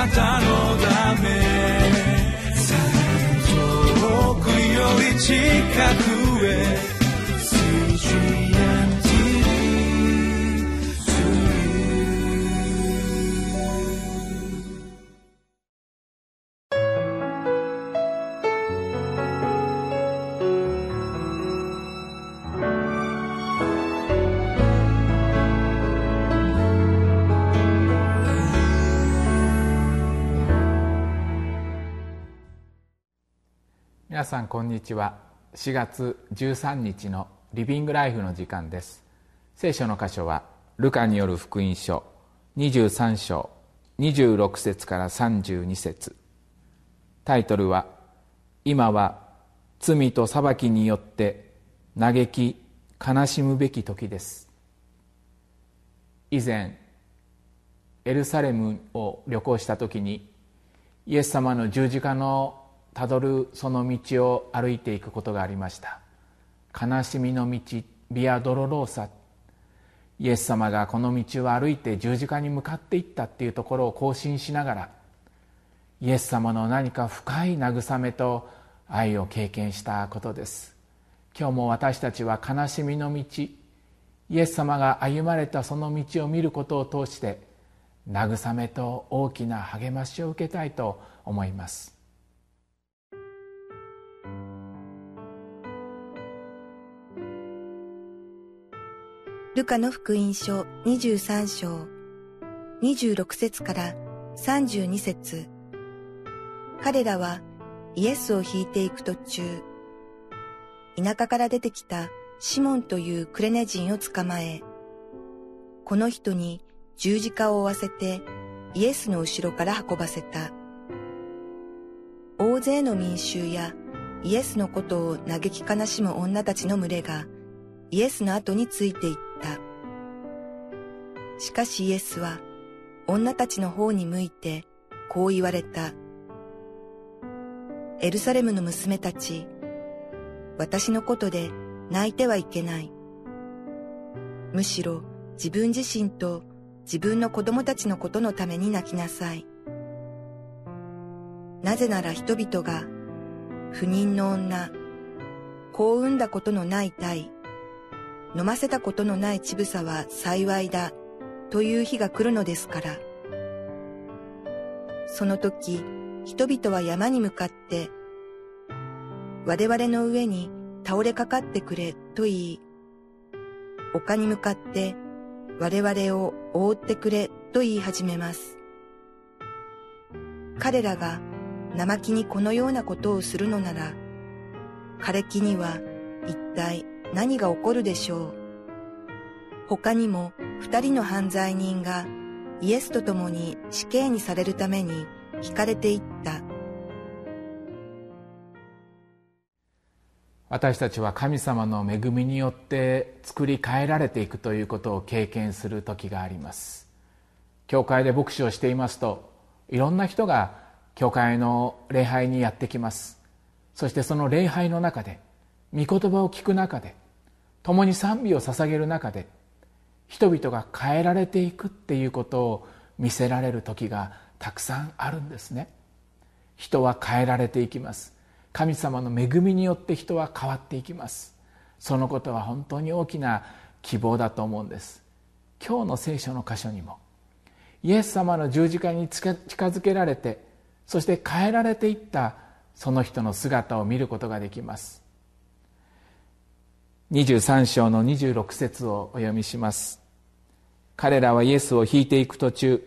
なたのため。遠くより近く。皆さんこんにちは。4月13日のリビングライフの時間です。聖書の箇所はルカによる福音書23章26節から32節。タイトルは「今は罪と裁きによって嘆き悲しむべき時です」以前エルサレムを旅行した時にイエス様の十字架のたどるその道を歩いていくことがありました。悲しみの道ビアドロローサ。イエス様がこの道を歩いて十字架に向かっていったっていうところを更新しながらイエス様の何か深い慰めと愛を経験したことです。今日も私たちは悲しみの道イエス様が歩まれたその道を見ることを通して慰めと大きな励ましを受けたいと思います。ルカの福音書23章26節から32節彼らはイエスを引いていく途中、田舎から出てきたシモンというクレネ人を捕まえ、この人に十字架を負わせてイエスの後ろから運ばせた。大勢の民衆やイエスのことを嘆き悲しむ女たちの群れがイエスの後についていった。しかしイエスは女たちの方に向いてこう言われた。エルサレムの娘たち、私のことで泣いてはいけない。むしろ自分自身と自分の子供たちのことのために泣きなさい。なぜなら人々が不妊の女、子を産んだことのない体、飲ませたことのない乳房は幸いだという日が来るのですから。その時、人々は山に向かって、我々の上に倒れかかってくれと言い、丘に向かって我々を覆ってくれと言い始めます。彼らが生木にこのようなことをするのなら、枯れ木には一体何が起こるでしょう。他にも二人の犯罪人がイエスと共に死刑にされるために引かれていった。私たちは神様の恵みによって作り変えられていくということを経験する時があります教会で牧師をしていますといろんな人が教会の礼拝にやってきますそしてその礼拝の中で御言葉を聞く中で共に賛美を捧げる中で人々が変えられていくっていうことを見せられる時がたくさんあるんですね。人は変えられていきます。神様の恵みによって人は変わっていきます。そのことは本当に大きな希望だと思うんです。今日の聖書の箇所にもイエス様の十字架に近づけられてそして変えられていったその人の姿を見ることができます。23章の26節をお読みします。彼らはイエスを引いていく途中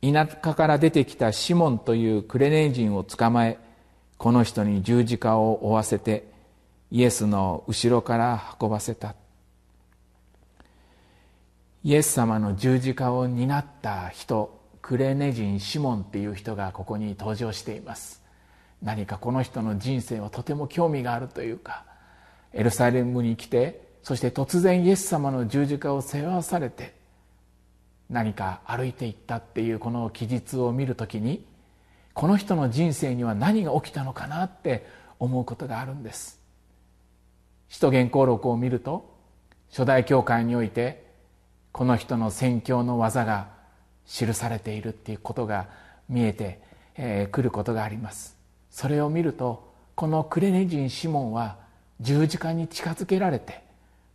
田舎から出てきたシモンというクレネ人を捕まえこの人に十字架を負わせてイエスの後ろから運ばせた。イエス様の十字架を担った人クレネ人シモンっていう人がここに登場しています。何かこの人の人生はとても興味があるというかエルサレムに来てそして突然イエス様の十字架を背負わされて何か歩いていったっていうこの記述を見るときにこの人の人生には何が起きたのかなって思うことがあるんです。使徒言行録を見ると初代教会においてこの人の宣教の技が記されているっていうことが見えてくることがあります。それを見るとこのクレネ人シモンは十字架に近づけられて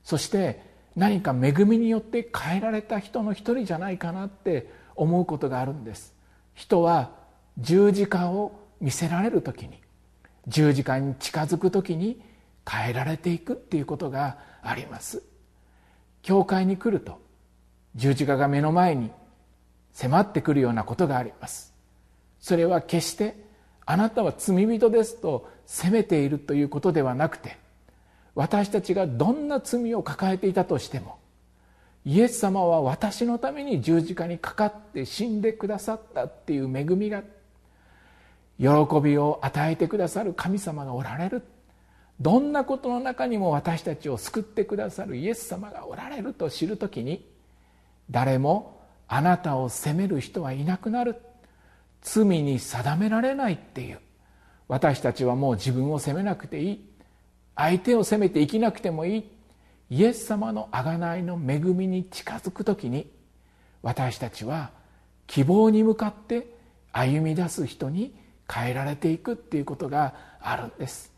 そして何か恵みによって変えられた人の一人じゃないかなって思うことがあるんです。人は十字架を見せられる時に十字架に近づく時に変えられていくっていうことがあります。教会に来ると十字架が目の前に迫ってくるようなことがあります。それは決してあなたは罪人ですと責めているということではなくて私たちがどんな罪を抱えていたとしてもイエス様は私のために十字架にかかって死んでくださったっていう恵みが喜びを与えてくださる神様がおられる。どんなことの中にも私たちを救ってくださるイエス様がおられると知る時に誰もあなたを責める人はいなくなる。罪に定められないっていう。私たちはもう自分を責めなくていい。相手を責めて生きなくてもいい。イエス様の贖いの恵みに近づく時に私たちは希望に向かって歩み出す人に変えられていくっていうことがあるんです。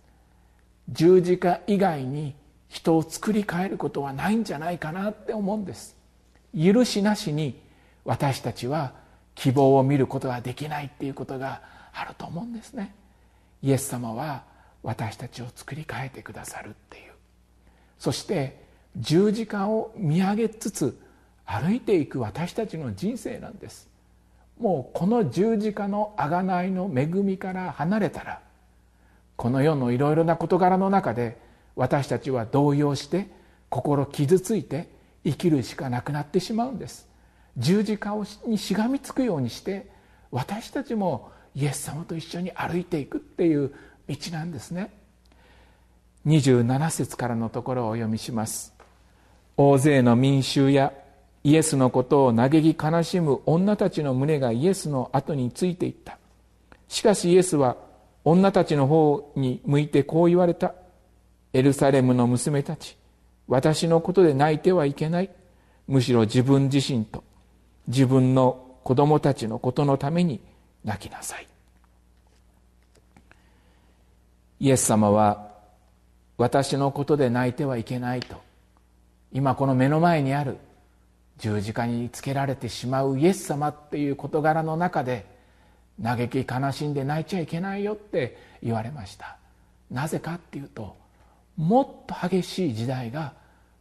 十字架以外に人を作り変えることはないんじゃないかなって思うんです。許しなしに私たちは希望を見ることができないっていうことがあると思うんですね。イエス様は私たちを作り変えてくださるっていう。そして十字架を見上げつつ歩いていく私たちの人生なんです。もうこの十字架の贖いの恵みから離れたらこの世のいろいろな事柄の中で私たちは動揺して心傷ついて生きるしかなくなってしまうんです。十字架にしがみつくようにして私たちもイエス様と一緒に歩いていくっていう道なんですね。27節からのところをお読みします。大勢の民衆やイエスのことを嘆き悲しむ女たちの胸がイエスの後についていった。しかしイエスは女たちの方に向いてこう言われた。エルサレムの娘たち私のことで泣いてはいけない。むしろ自分自身と自分の子供たちのことのために泣きなさい。イエス様は私のことで泣いてはいけないと。今この目の前にある。十字架につけられてしまう。イエス様っていう事柄の中で。嘆き悲しんで泣いちゃいけないよって。言われました。なぜかっていうと。もっと激しい時代が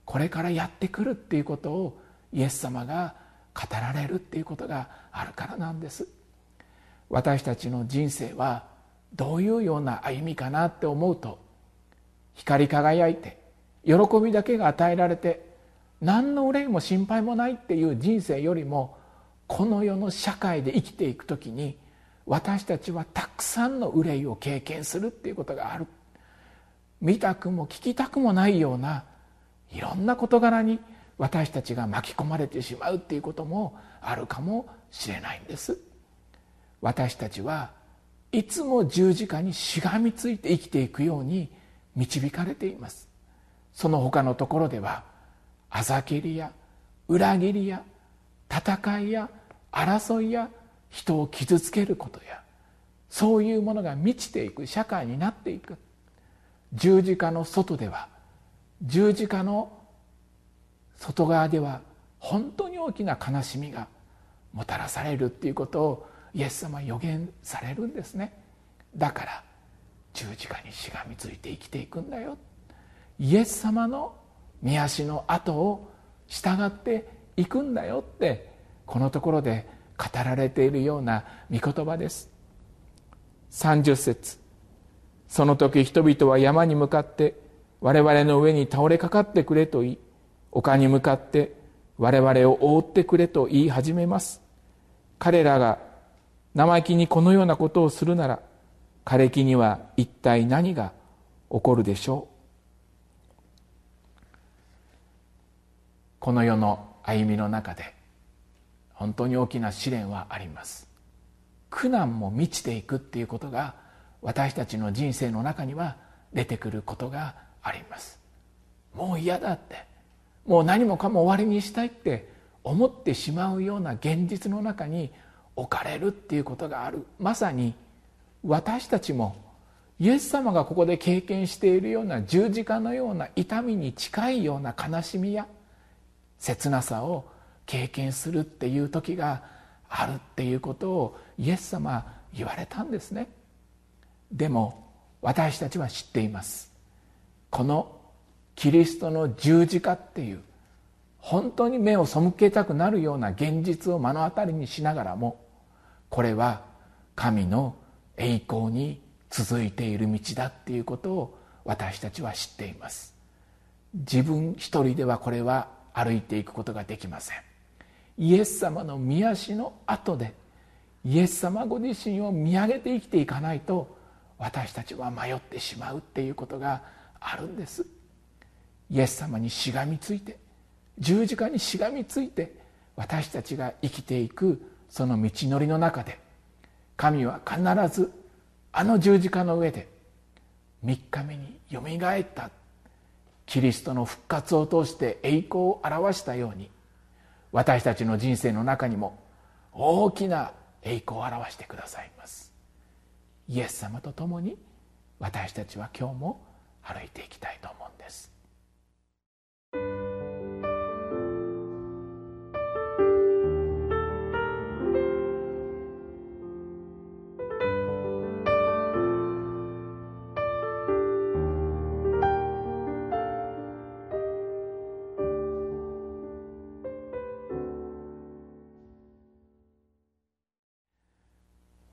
これからやってくるっていうことを。イエス様が語られるっていうことがあるからなんです。私たちの人生はどういうような歩みかなって思うと光り輝いて喜びだけが与えられて何の憂いも心配もないっていう人生よりもこの世の社会で生きていく時に私たちはたくさんの憂いを経験するっていうことがある。見たくも聞きたくもないようないろんな事柄に私たちが巻き込まれてしまうっていうこともあるかもしれないんです。私たちはいつも十字架にしがみついて生きていくように導かれています。その他のところではあざけりや裏切りや戦いや争いや人を傷つけることやそういうものが満ちていく社会になっていく。十字架の外では十字架の外側では本当に大きな悲しみがもたらされるっていうことをイエス様は予言されるんですね。だから十字架にしがみついて生きていくんだよ。イエス様の御足の後を従っていくんだよってこのところで語られているような御言葉です。30節。その時人々は山に向かって我々の上に倒れかかってくれと言い丘に向かって我々を覆ってくれと言い始めます。彼らが生意気にこのようなことをするなら枯れ木には一体何が起こるでしょう？この世の歩みの中で本当に大きな試練はあります。苦難も満ちていくっていうことが私たちの人生の中には出てくることがあります。もう嫌だってもう何もかも終わりにしたいって思ってしまうような現実の中に置かれるっていうことがある。まさに私たちもイエス様がここで経験しているような十字架のような痛みに近いような悲しみや切なさを経験するっていう時があるっていうことをイエス様は言われたんですね。でも私たちは知っています。このキリストの十字架っていう本当に目を背けたくなるような現実を目の当たりにしながらもこれは神の栄光に続いている道だっていうことを私たちは知っています。自分一人ではこれは歩いていくことができません。イエス様の御足の後でイエス様ご自身を見上げて生きていかないと私たちは迷ってしまうっていうことがあるんです。イエス様にしがみついて十字架にしがみついて私たちが生きていくその道のりの中で神は必ずあの十字架の上で3日目によみがえった。キリストの復活を通して栄光を表したように私たちの人生の中にも大きな栄光を表してくださいます。イエス様と共に私たちは今日も歩いていきたいと思うんです。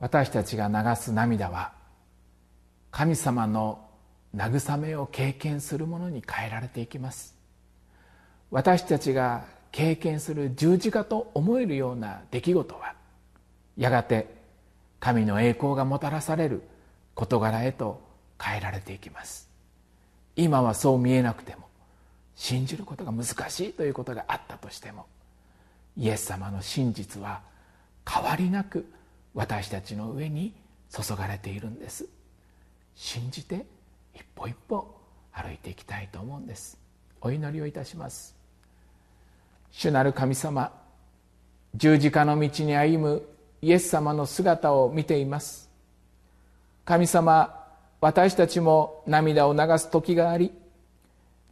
私たちが流す涙は神様の慰めを経験するものに変えられていきます。私たちが経験する十字架と思えるような出来事はやがて神の栄光がもたらされる事柄へと変えられていきます。今はそう見えなくても信じることが難しいということがあったとしてもイエス様の真実は変わりなく私たちの上に注がれているんです。信じて一歩一歩歩いていきたいと思うんです。お祈りをいたします。主なる神様十字架の道に歩むイエス様の姿を見ています。神様私たちも涙を流す時があり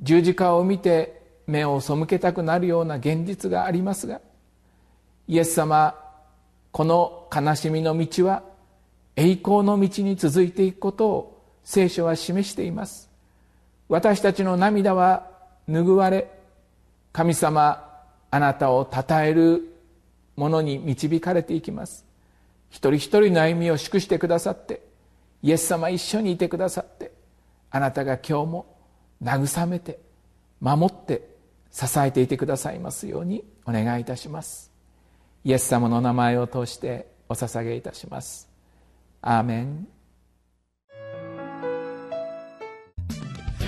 十字架を見て目を背けたくなるような現実がありますがイエス様この悲しみの道は栄光の道に続いていくことを聖書は示しています。私たちの涙は拭われ神様あなたを称えるものに導かれていきます。一人一人の歩みを祝してくださってイエス様一緒にいてくださってあなたが今日も慰めて守って支えていてくださいますようにお願いいたします。イエス様の名前を通してお捧げいたします。アーメン。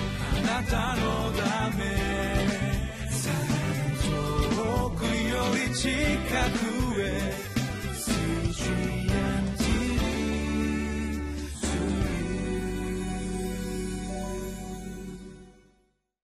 あなたのため遠くより近く